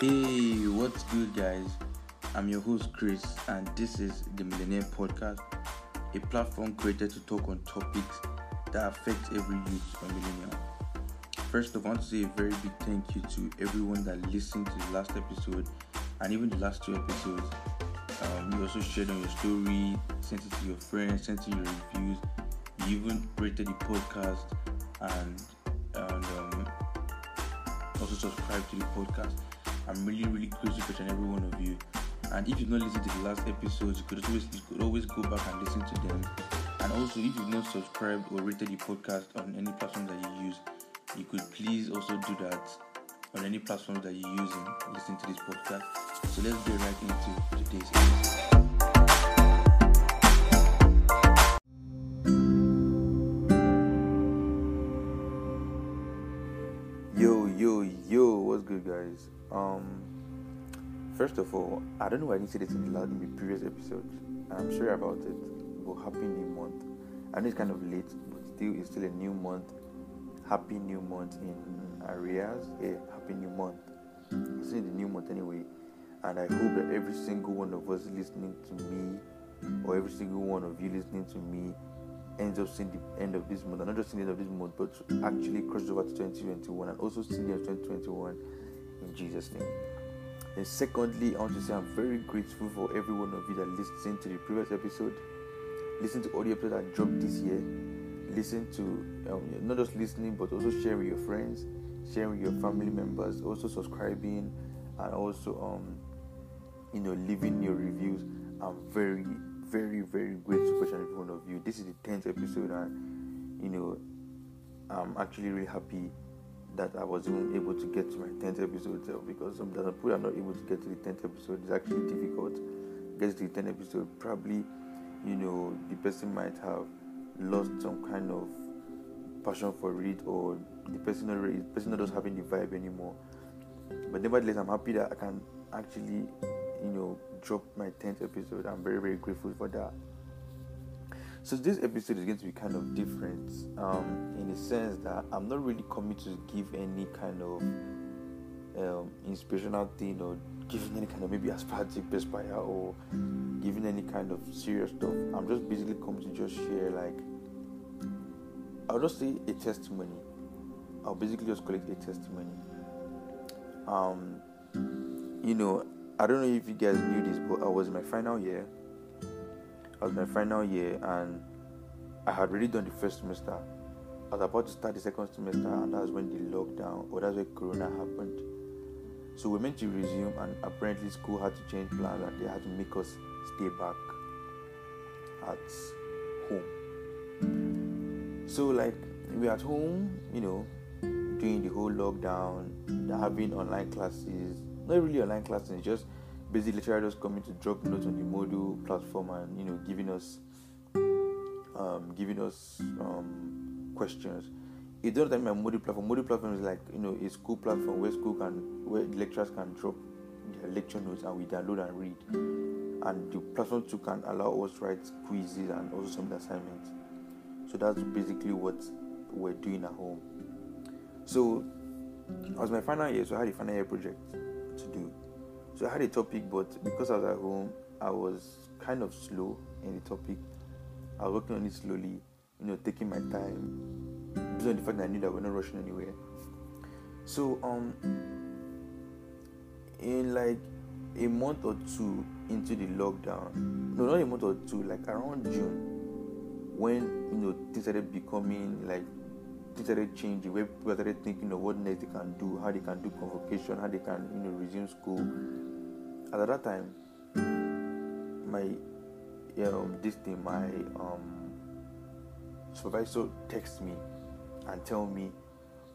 Hey, what's good, guys? I'm your host, Chris, and this is the Millenaire Podcast, a platform created to talk on topics that affect every youth or millennial. First, I want to say a very big thank you to everyone that listened to the last episode and even the last two episodes. Um, you also shared on your story, sent it to your friends, sent in your reviews. You even rated the podcast and, and um, also subscribed to the podcast. I'm really, really grateful for every one of you. And if you've not listened to the last episodes, you could always you could always go back and listen to them. And also, if you've not subscribed or rated the podcast on any platform that you use, you could please also do that on any platform that you're using. Listen to this podcast. So let's get right into today's episode. Um, first of all, I don't know why I didn't say this in the, in the previous episodes. I'm sorry about it, but happy new month. I know it's kind of late, but still, it's still a new month. Happy new month in areas. Yeah, happy new month. It's in the new month anyway, and I hope that every single one of us listening to me, or every single one of you listening to me, ends up seeing the end of this month, and not just seeing the end of this month, but actually crosses over to 2021 and also seeing the end of 2021 Jesus' name. And secondly, I want to say I'm very grateful for every one of you that listened to the previous episode, listen to all the episodes that dropped this year, listen to um, not just listening but also sharing with your friends, sharing with your family members, also subscribing, and also um, you know leaving your reviews. I'm very very, very grateful for every one of you. This is the 10th episode, and you know, I'm actually really happy that I was even able to get to my 10th episode because some people are not able to get to the 10th episode. It's actually difficult. Get to the 10th episode, probably, you know, the person might have lost some kind of passion for it, or the person not the person not just having the vibe anymore. But nevertheless, I'm happy that I can actually, you know, drop my 10th episode. I'm very, very grateful for that. So, this episode is going to be kind of different um, in the sense that I'm not really coming to give any kind of um, inspirational thing or giving any kind of maybe aspiratic perspire or giving any kind of serious stuff. I'm just basically coming to just share, like, I'll just say a testimony. I'll basically just collect a testimony. Um, you know, I don't know if you guys knew this, but I was in my final year. Was my final year, and I had already done the first semester. I was about to start the second semester, and that's when the lockdown, or that's when Corona happened. So we meant to resume, and apparently school had to change plans, and they had to make us stay back at home. So like we at home, you know, doing the whole lockdown, having online classes, not really online classes, just basically lecturers just coming to drop notes on the Moodle platform and you know giving us um, giving us um, questions. It don't time my Moodle platform. Moodle platform is like you know a school platform where school can where lecturers can drop their lecture notes and we download and read. And the platform too can allow us write quizzes and also some assignments. So that's basically what we're doing at home. So was my final year, so I had a final year project. So I had a topic, but because I was at home, I was kind of slow in the topic. I was working on it slowly, you know, taking my time, based on the fact that I knew that we're not rushing anywhere. So, um, in like a month or two into the lockdown, no, not a month or two, like around June, when you know things started becoming like things started changing, where people started thinking of what next they can do, how they can do convocation, how they can you know resume school. At that time, my um, this thing, my um, supervisor text me and tell me,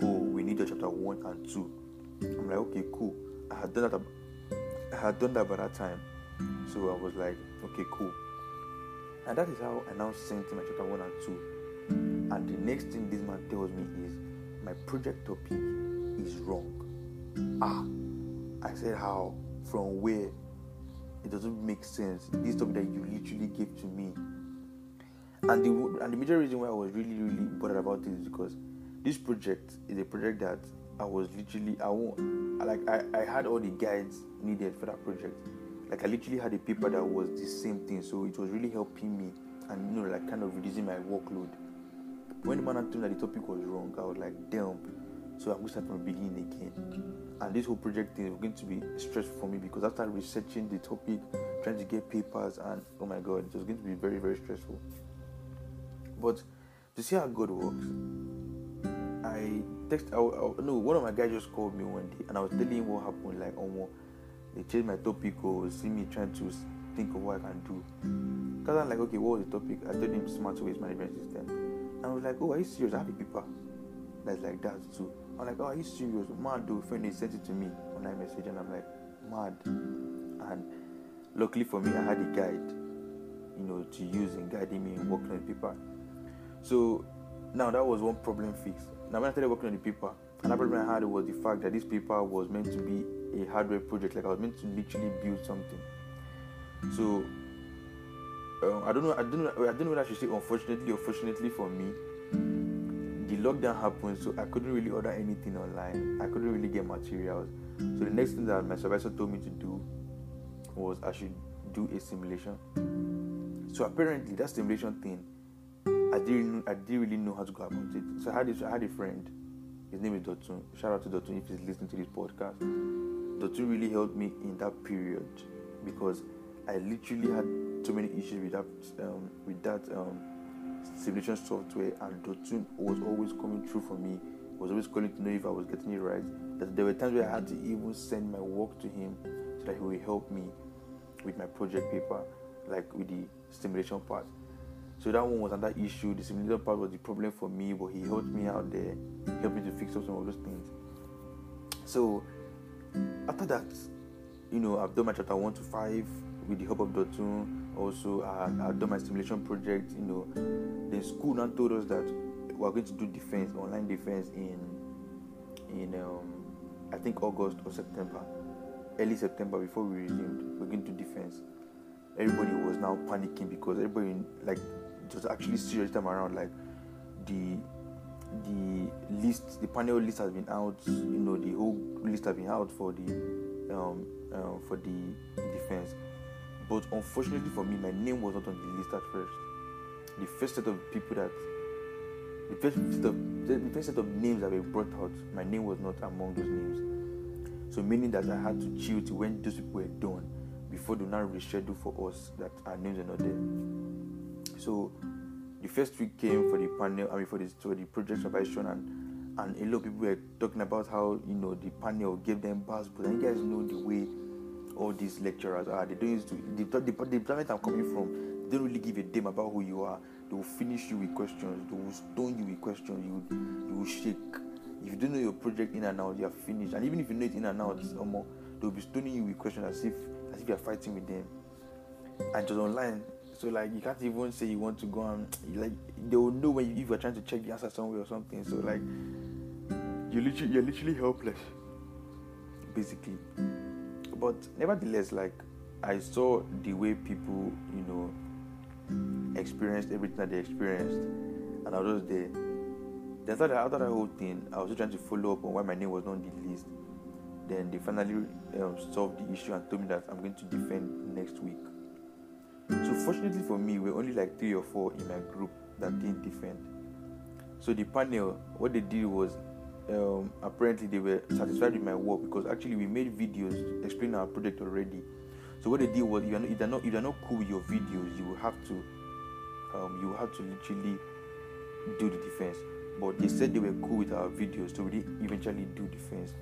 "Oh, we need your chapter one and two. I'm like, "Okay, cool." I had done that. I had done that by that time, so I was like, "Okay, cool." And that is how I now sent him my chapter one and two. And the next thing this man tells me is, "My project topic is wrong." Ah, I said, "How? From where?" it doesn't make sense. This topic that you literally gave to me. And the and the major reason why I was really really bothered about this is because this project is a project that I was literally I won't like I, I had all the guides needed for that project. Like I literally had a paper that was the same thing, so it was really helping me and you know like kind of reducing my workload. When the man told me that the topic was wrong, I was like, damn. So I'm going to start from the beginning again. And this whole project thing is going to be stressful for me because after researching the topic, trying to get papers, and oh my god, it was going to be very, very stressful. But to see how God works, I text. I, I, no, one of my guys just called me one day, and I was telling him what happened. Like, oh, they changed my topic, oh, or see me trying to think of what I can do. Because I'm like, okay, what was the topic? I told him smart waste management system, and I was like, oh, are you serious? I have a paper that's like that too. I'm like, oh, are you serious? Mad, though. Friend, they sent it to me on iMessage, and I'm like, mad. And luckily for me, I had a guide, you know, to use in guiding me in working on the paper. So now that was one problem fixed. Now when I started working on the paper, another problem I had was the fact that this paper was meant to be a hardware project. Like I was meant to literally build something. So um, I don't know. I don't know. I don't know what I should say. Unfortunately, or fortunately for me, lockdown happened, so I couldn't really order anything online. I couldn't really get materials. So the next thing that my supervisor told me to do was I should do a simulation. So apparently that simulation thing, I didn't I didn't really know how to go about it. So I had this, I had a friend. His name is Dotun. Shout out to Dotun if he's listening to this podcast. Dotun really helped me in that period because I literally had too many issues with that um, with that um, simulation software, and Dotun was always coming through for me. Was always calling to know if I was getting it right. That there were times where I had to even send my work to him so that he would help me with my project paper, like with the simulation part. So that one was another issue. The simulation part was the problem for me, but he helped me out there, helped me to fix up some of those things. So after that, you know, I've done my chapter one to five with the help of Dotun. Also, I've done my simulation project. You know, the school now told us that we're going to do defense, online defense in in um, I think August or September, early September before we resumed. We're going to defense. Everybody was now panicking because everybody like was actually serious time around. Like the the list, the panel list has been out. You know, the whole list has been out for the um, uh, for the defense. But unfortunately for me, my name was not on the list at first. The first set of people that the first set of the first set of names that were brought out, my name was not among those names. So meaning that I had to chill to when those people were done before they now reschedule for us that our names are not there. So the first week came for the panel, I mean for the for the project supervision and and a lot of people were talking about how you know the panel gave them buzz, but you guys know the way all these lecturers are. They don't to the, the, the department I'm coming from. They don't really give a damn about who you are. They will finish you with questions. They will stone you with questions. You you will shake. If you don't know your project in and out, you are finished. And even if you know it in and out, or more, they will be stoning you with questions as if as if you are fighting with them. And just online, so like you can't even say you want to go and like they will know when you, if you're trying to check the answer somewhere or something. So like you literally you're literally helpless, basically but nevertheless, like I saw the way people, you know, experienced everything that they experienced, and I was there. Then after that, after that whole thing, I was just trying to follow up on why my name was not on the list. Then they finally um, solved the issue and told me that I'm going to defend next week. So fortunately for me, we're only like three or four in my group that didn't defend. So the panel, what they did was um, apparently they were satisfied with my work because actually we made videos explaining our project already. So what they did was, if you're not, if you're not, if you're not cool with your videos, you will have to, um, you will have to literally do the defense. But they said they were cool with our videos, so we did eventually do defense.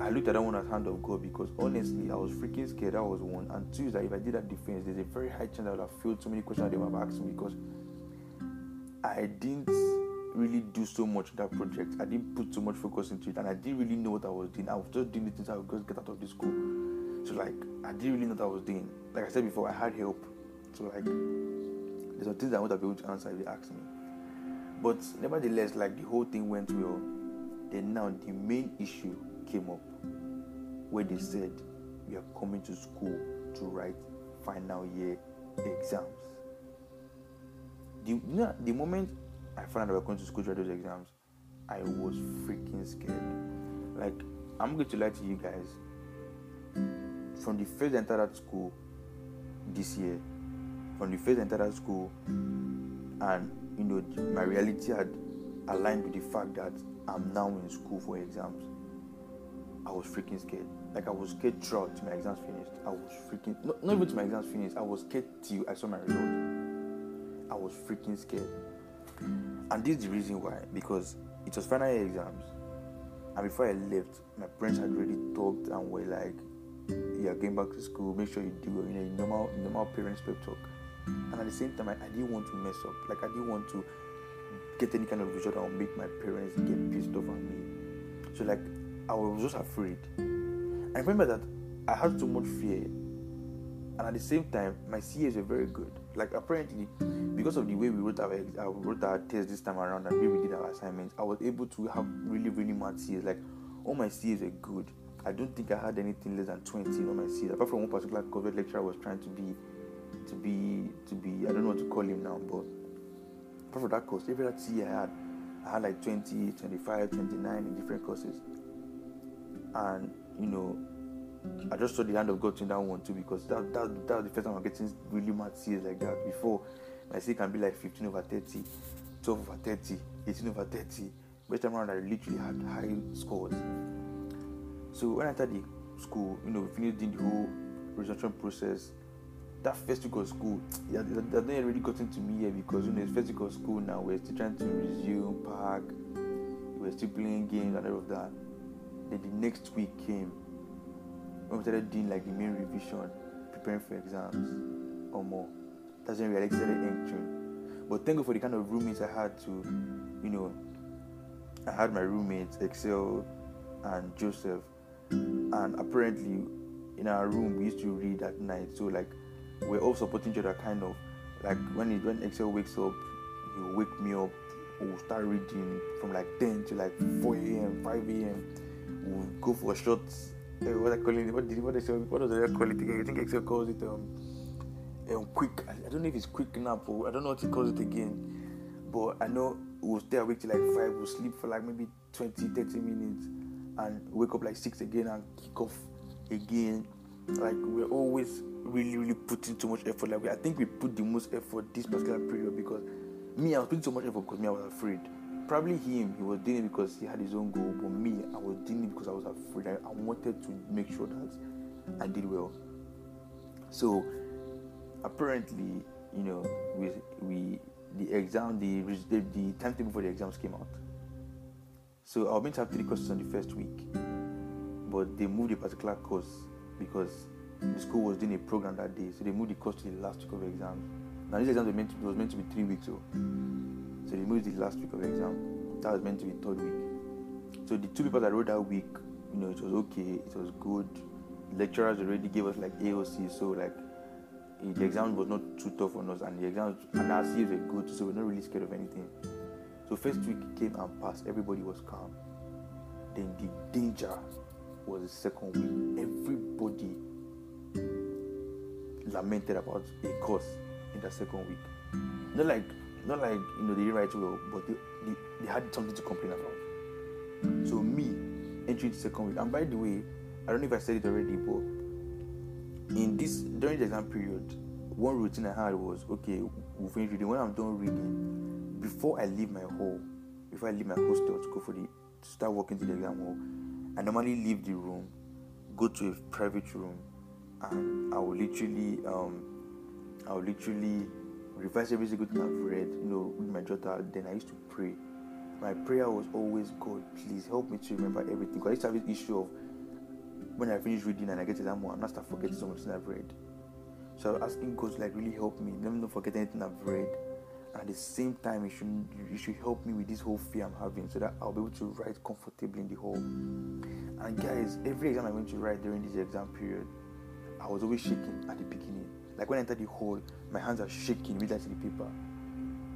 I looked at that one as hand of God because honestly, I was freaking scared. That was one. And two is that if I did that defense, there's a very high chance I would have failed so many questions they have asked me because I didn't really do so much in that project. I didn't put so much focus into it, and I didn't really know what I was doing. I was just doing the things I would just get out of the school. So like, I didn't really know what I was doing. Like I said before, I had help. So like, there's some things I would have been able to answer if they asked me. But nevertheless, like the whole thing went well. Then now the main issue came up, where they said we are coming to school to write final year exams. The, you know, the moment I found out I was going to school write those exams, I was freaking scared. like I'm going to lie to you guys. From the first I entered that school this year, from the first I entered that school, and you know my reality had aligned with the fact that I'm now in school for exams. I was freaking scared. Like I was scared throughout till my exams finished. I was freaking not, not even till my exams finished. I was scared till I saw my result. I was freaking scared. And this is the reason why. Because it was final year exams. And before I left, my parents had already talked and were like, You're going back to school, make sure you do you know normal normal parents pep talk. And at the same time I, I didn't want to mess up. Like I didn't want to get any kind of result that would make my parents get pissed off at me. So like I was just afraid. I remember that I had so much fear, and at the same time, my CAs were very good. Like apparently, because of the way we wrote our I uh, wrote our test this time around and the way we did our assignments, I was able to have really really mad CAs. Like all my CAs were good. I don't think I had anything less than 20 on my CAs, apart from one particular COVID lecturer was trying to be, to be, to be. I don't know what to call him now, but apart from that course, every other CA I had, I had like 20, 25, 29 in different courses and you know I just saw the hand of God in that one too because that that, that was the first time I'm getting really mad CAs like that. Before my CA can be like 15 over 30, 12 over 30, 18 over 30. But time around I literally had high scores. So when I entered the school, you know, we finished doing the whole registration process. That first week of school, that not really gotten to me here because you know it's first week of school now. We're still trying to resume park, we're still playing games and all of that. Then the next week came when we started doing like the main revision, preparing for exams or more. That's when we started entering. But thank God for the kind of roommates I had to, you know, I had my roommates, Excel and Joseph. And apparently in our room we used to read at night. So like we're all supporting each other kind of like when it, when Excel wakes up, he'll wake me up. We'll start reading from like 10 to like 4 a.m., 5 a.m we'll go for shots. Uh, what I call it? What did what they say? What does they call it again? I think Excel calls it um, um quick. I, I, don't know if it's quick nap or I don't know what he calls it again. But I know we'll stay awake till like five. We'll sleep for like maybe 20, 30 minutes, and wake up like six again and kick off again. Like we're always really, really putting too much effort. Like I think we put the most effort this particular period because me, I was putting so much effort because me, I was afraid probably him, he was doing it because he had his own goal, but me, I was doing it because I was afraid. I, I wanted to make sure that I did well. So apparently, you know, we we the exam, the the, the timetable for the exams came out. So I was meant to have three courses on the first week, but they moved a particular course because the school was doing a program that day, so they moved the course to the last week of exams. Now these exams were meant to, was meant to be three weeks, so so they moved the last week of exam. That was meant to be third week. So the two papers I wrote that week, you know, it was okay, it was good. Lecturers already gave us like AOC, so like the mm-hmm. exam was not too tough on us, and the exam and our CAs were good, so we're not really scared of anything. So first week came and passed, everybody was calm. Then the danger was the second week. Everybody lamented about a course in the second week. Not like not like you know they didn't write well, but they, they, they had something to complain about. So me entering the second week, and by the way, I don't know if I said it already, but in this during the exam period, one routine I had was okay, we'll finish reading. When I'm done reading, before I leave my hall, before I leave my hostel to go for the to start walking to the exam hall, I normally leave the room, go to a private room, and I will literally um I will literally revise every single thing I've read, you know, with my jotter. Then I used to pray. My prayer was always, God, please help me to remember everything. Because I used to have this issue of when I finish reading and I get to that one, I start forgetting of the things I've read. So I was asking God to like really help me, let me not forget anything I've read. And at the same time, you should you should help me with this whole fear I'm having, so that I'll be able to write comfortably in the hall. And guys, every exam I went to write during this exam period, I was always shaking at the beginning. Like when I entered the hall, my hands are shaking with that the paper.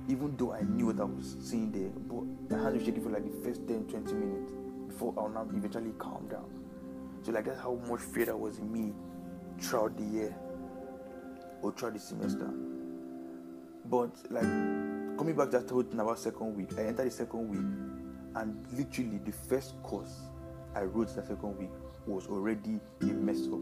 Even though I knew what I was seeing there, but my hands were shaking for like the first 10, 20 minutes before I'll now eventually calm down. So like that's how much fear that was in me throughout the year or throughout the semester. But like coming back to that whole thing about second week, I entered the second week and literally the first course I wrote that second week was already a mess up.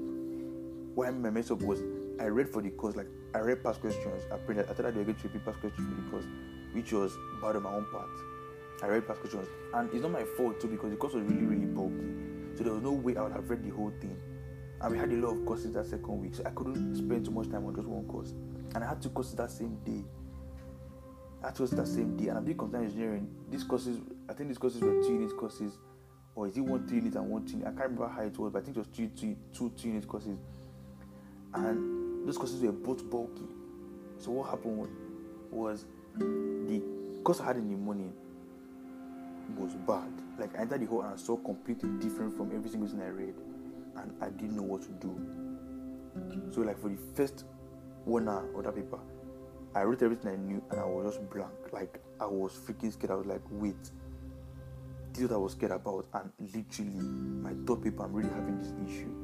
Why my mess up was I read for the course, like I read past questions. I printed. I thought I would get to repeat past questions for the course, which was bad on my own part. I read past questions, and it's not my fault too because the course was really, really bulky. So there was no way I would have read the whole thing. And we had a lot of courses that second week, so I couldn't spend too much time on just one course. And I had two courses that same day. I had two courses that same day, and I'm doing computer engineering. These courses, I think these courses were two unit courses, or is it one three unit and one two? I can't remember how it was, but I think it was two two two two unit courses. And those courses were both bulky. So what happened was the course I had in the morning was bad. Like I entered the hall and I saw completely different from every single thing I read, and I didn't know what to do. So like for the first one hour of that paper, I wrote everything I knew and I was just blank. Like I was freaking scared. I was like, wait, this is what I was scared about, and literally my third paper, I'm really having this issue.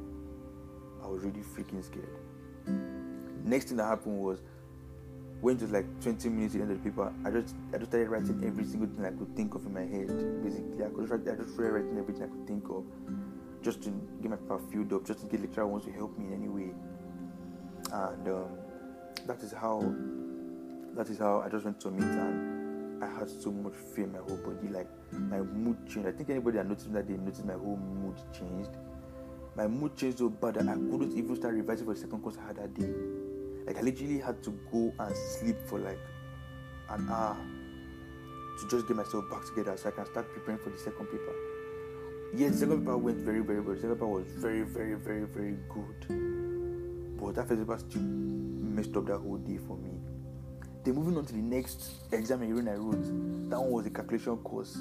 I was really freaking scared. Next thing that happened was when it was like 20 minutes to the end of the paper, I just I just started writing every single thing I could think of in my head. Basically, I could I just started writing everything I could think of, just to get my paper filled up, just in case lecturer wants to help me in any way. And um, that is how that is how I just went to meet and I had so much fear in my whole body. Like my mood changed. I think anybody that noticed that they noticed my whole mood changed. My mood changed so bad that I couldn't even start revising for the second course I had that day. Like I literally had to go and sleep for like an hour to just get myself back together so I can start preparing for the second paper. Yes, the second paper went very, very well. The second paper was very, very, very, very good. But that first paper still messed up that whole day for me. Then moving on to the next exam I wrote, that one was a calculation course.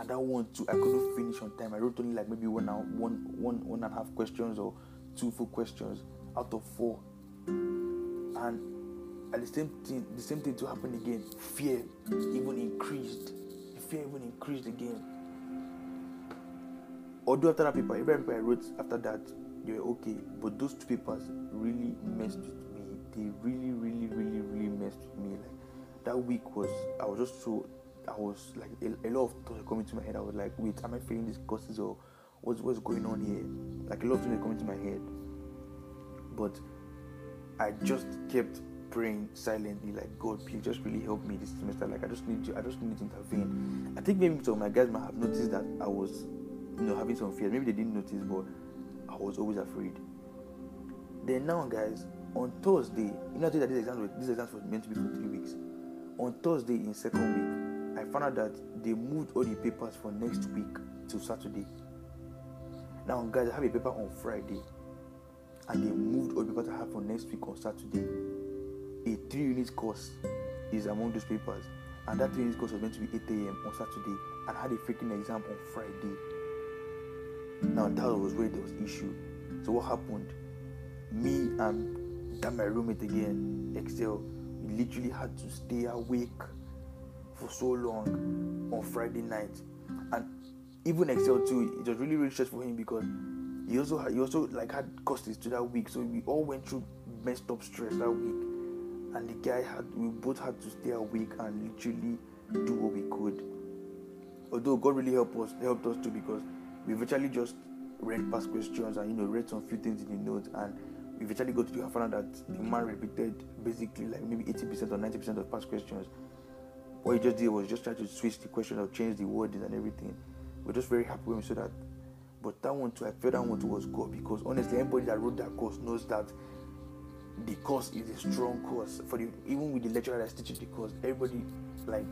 And that one too, I couldn't finish on time. I wrote only like maybe one, one, one, one and a half questions or two full questions out of four. And at the same thing the same thing to happen again. Fear even increased. The fear even increased again. Although after that paper every paper i wrote after that they were okay. But those two papers really messed with me. They really really really really messed with me. Like that week was i was just so i was like a, a lot of thoughts coming to my head i was like wait am i failing these courses or what's what's going on here like a lot of things coming to my head but I just kept praying silently, like God, please just really help me this semester. Like I just need to, I just need to intervene. I think maybe some of my guys might have noticed that I was, you know, having some fear. Maybe they didn't notice, but I was always afraid. Then now, guys, on Thursday, you know, that these exams were, these exams were meant to be for three weeks. On Thursday in second week, I found out that they moved all the papers for next week to Saturday. Now, guys, I have a paper on Friday and they moved all the papers I have for next week on Saturday. A three unit course is among those papers, and that three unit course was meant to be 8 a.m. on Saturday, and I had a freaking exam on Friday. Now that was where there was issue. So what happened? Me and that my roommate again, Excel, we literally had to stay awake for so long on Friday night, and even Excel too. It was really really stressful for him because he also had, he also like had courses to that week, so we all went through messed up stress that week. And the guy had we both had to stay awake and literally do what we could. Although God really helped us helped us too because we virtually just read past questions and you know read some few things in the notes and we eventually got to the found out that the man repeated basically like maybe 80% or 90% of past questions. What he just did was just try to switch the question or change the wording and everything. We're just very happy when we saw that but that one too, I felt that one too was God because honestly, anybody that wrote that course knows that the course is a strong course. For the even with the lecturer that's teaching the course, everybody like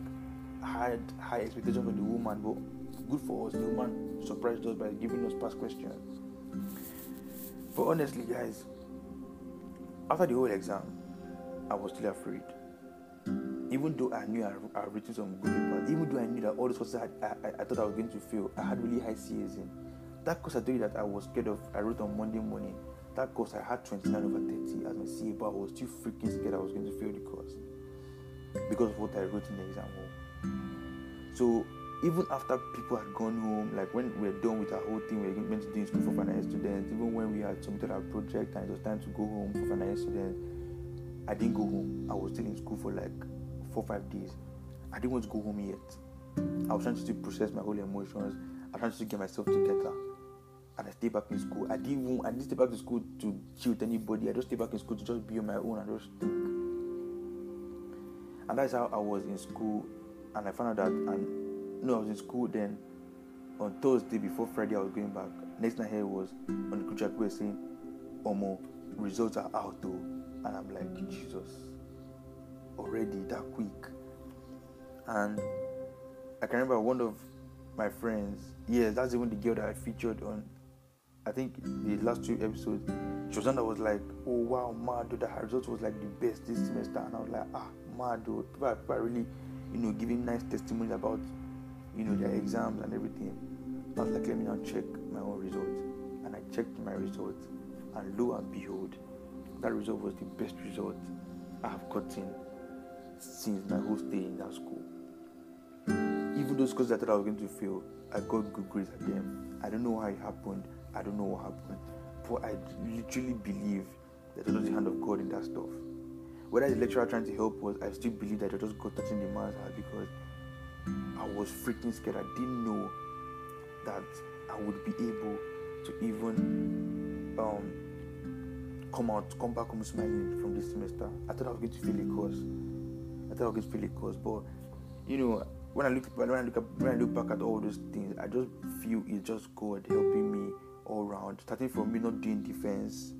had high expectations for the woman, but good for us, the woman surprised us by giving us past questions. But honestly, guys, after the whole exam, I was still afraid. Even though I knew I had written some good papers, even though I knew that all those courses I, I, I thought I was going to fail, I had really high CAs in that course I told you that I was scared of, I wrote on Monday morning. That course I had 29 over 30 as my CA, but I was still freaking scared I was going to fail the course because of what I wrote in the exam hall. So even after people had gone home, like when we were done with our whole thing, we were meant to do in school for finance students, even when we had submitted our project and it was time to go home for final students, I didn't go home. I was still in school for like four five days. I didn't want to go home yet. I was trying to process my whole emotions. I was trying to get myself together and I stayed back in school. I didn't even I didn't stay back in school to chill with anybody. I just stayed back in school to just be on my own and just think. And that's how I was in school. And I found out that and no, I was in school then on Thursday before Friday I was going back. Next night here was on the group chat saying, Omo, results are out though. And I'm like, Jesus, already that quick. And I can remember one of my friends, yes, that's even the girl that I featured on I think the last two episodes, she was one that was like, oh wow, mad, dude, her result was like the best this semester. And I was like, ah, mad, dude. People are, people are really, you know, giving nice testimonies about, you know, their exams and everything. I was like, let me now check my own results. And I checked my results, and lo and behold, that result was the best result I have gotten since my whole stay in that school. Even those that I thought I was going to fail, I got good grades at them. I don't know how it happened. I don't know what happened. But I literally believe that it was the hand of God in that stuff. Whether the lecturer trying to help was, I still believe that I just got touching the man's heart because I was freaking scared. I didn't know that I would be able to even um, come out, come back home smiling from this semester. I thought I was going to fail a course. I thought I was going to fail a course, but you know, when I look when I look when I look back at all those things, I just feel it's just God helping me all round. Starting from me not doing defense,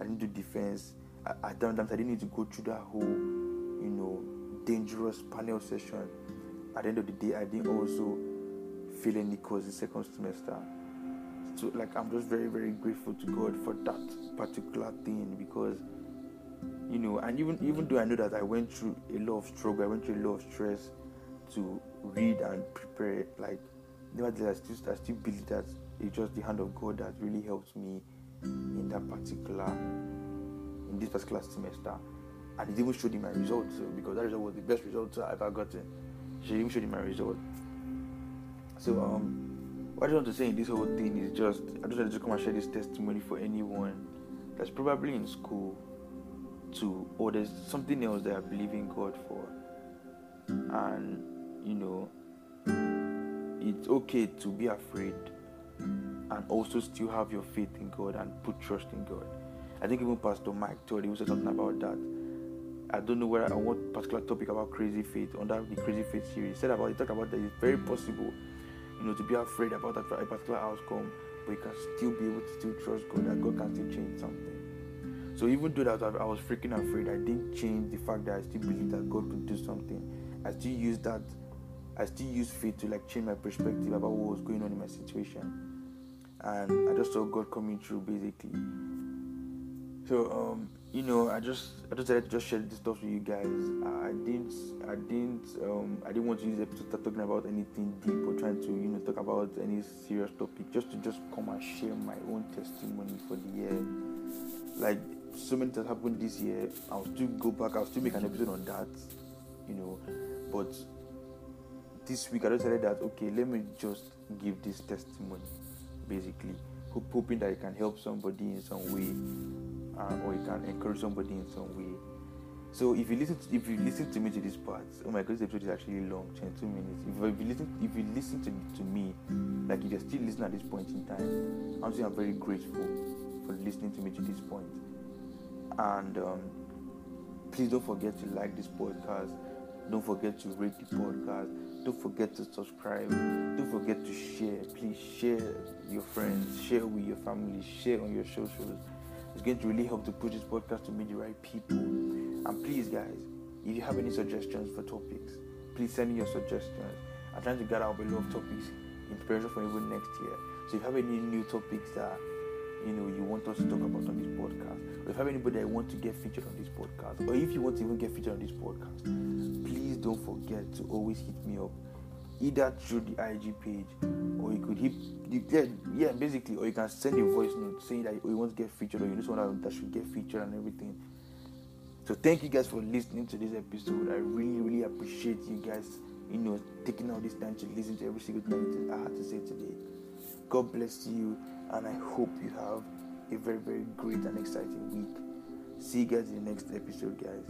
I didn't do defense. I, at times I didn't need to go through that whole, you know, dangerous panel session. At the end of the day, I didn't also feel any cause in second semester. So like I'm just very very grateful to God for that particular thing because know and even even though I know that I went through a lot of struggle, I went through a lot of stress to read and prepare like nevertheless I still, I still believe that it's just the hand of God that really helped me in that particular in this particular semester. And it even showed in my results so, because that result was the best result I ever gotten. She even showed in my result. So um what I want to say in this whole thing is just I just wanted to come and share this testimony for anyone that's probably in school to or there's something else that I believe in God for. And you know it's okay to be afraid and also still have your faith in God and put trust in God. I think even Pastor Mike told he said something about that. I don't know where I want particular topic about crazy faith under the crazy faith series. He said about he talked about that it's very possible, you know, to be afraid about a particular outcome, but you can still be able to still trust God that God can still change something. So even though that I was freaking afraid, I didn't change the fact that I still believe that God could do something. I still use that I still use faith to like change my perspective about what was going on in my situation and I just saw God coming through basically. So um, you know, I just I just decided to just share this stuff with you guys. I didn't I didn't um, I didn't want to use episode to start talking about anything deep or trying to you know talk about any serious topic. Just to just come and share my own testimony for the year. Like so many things happened this year. I'll still go back. I'll still make an episode on that. You know, but this week I decided that okay, let me just give this testimony basically hoping that it can help somebody in some way or it can encourage somebody in some way so if you listen to, if you listen to me to this part oh my god this episode is actually long 22 minutes if, if you listen if you listen to, to me like if you're still listening at this point in time i'm saying i'm very grateful for listening to me to this point and um, please don't forget to like this podcast don't forget to rate the podcast don't forget to subscribe. Don't forget to share. Please share your friends, share with your family, share on your socials. It's going to really help to push this podcast to meet the right people. And please, guys, if you have any suggestions for topics, please send me your suggestions. I'm trying to gather up a lot of topics in preparation for even next year. So if you have any new topics that you know you want us to talk about on this podcast, or if you have anybody that want to get featured on this podcast, or if you want to even get featured on this podcast, please don't forget to always hit me up either through the IG page or you could hit yeah, yeah basically or you can send a voice note saying that you want to get featured or you know someone that should get featured and everything. So thank you guys for listening to this episode. I really really appreciate you guys you know taking all this time to listen to every single thing I had to say today. God bless you and I hope you have a very very great and exciting week. See you guys in the next episode guys.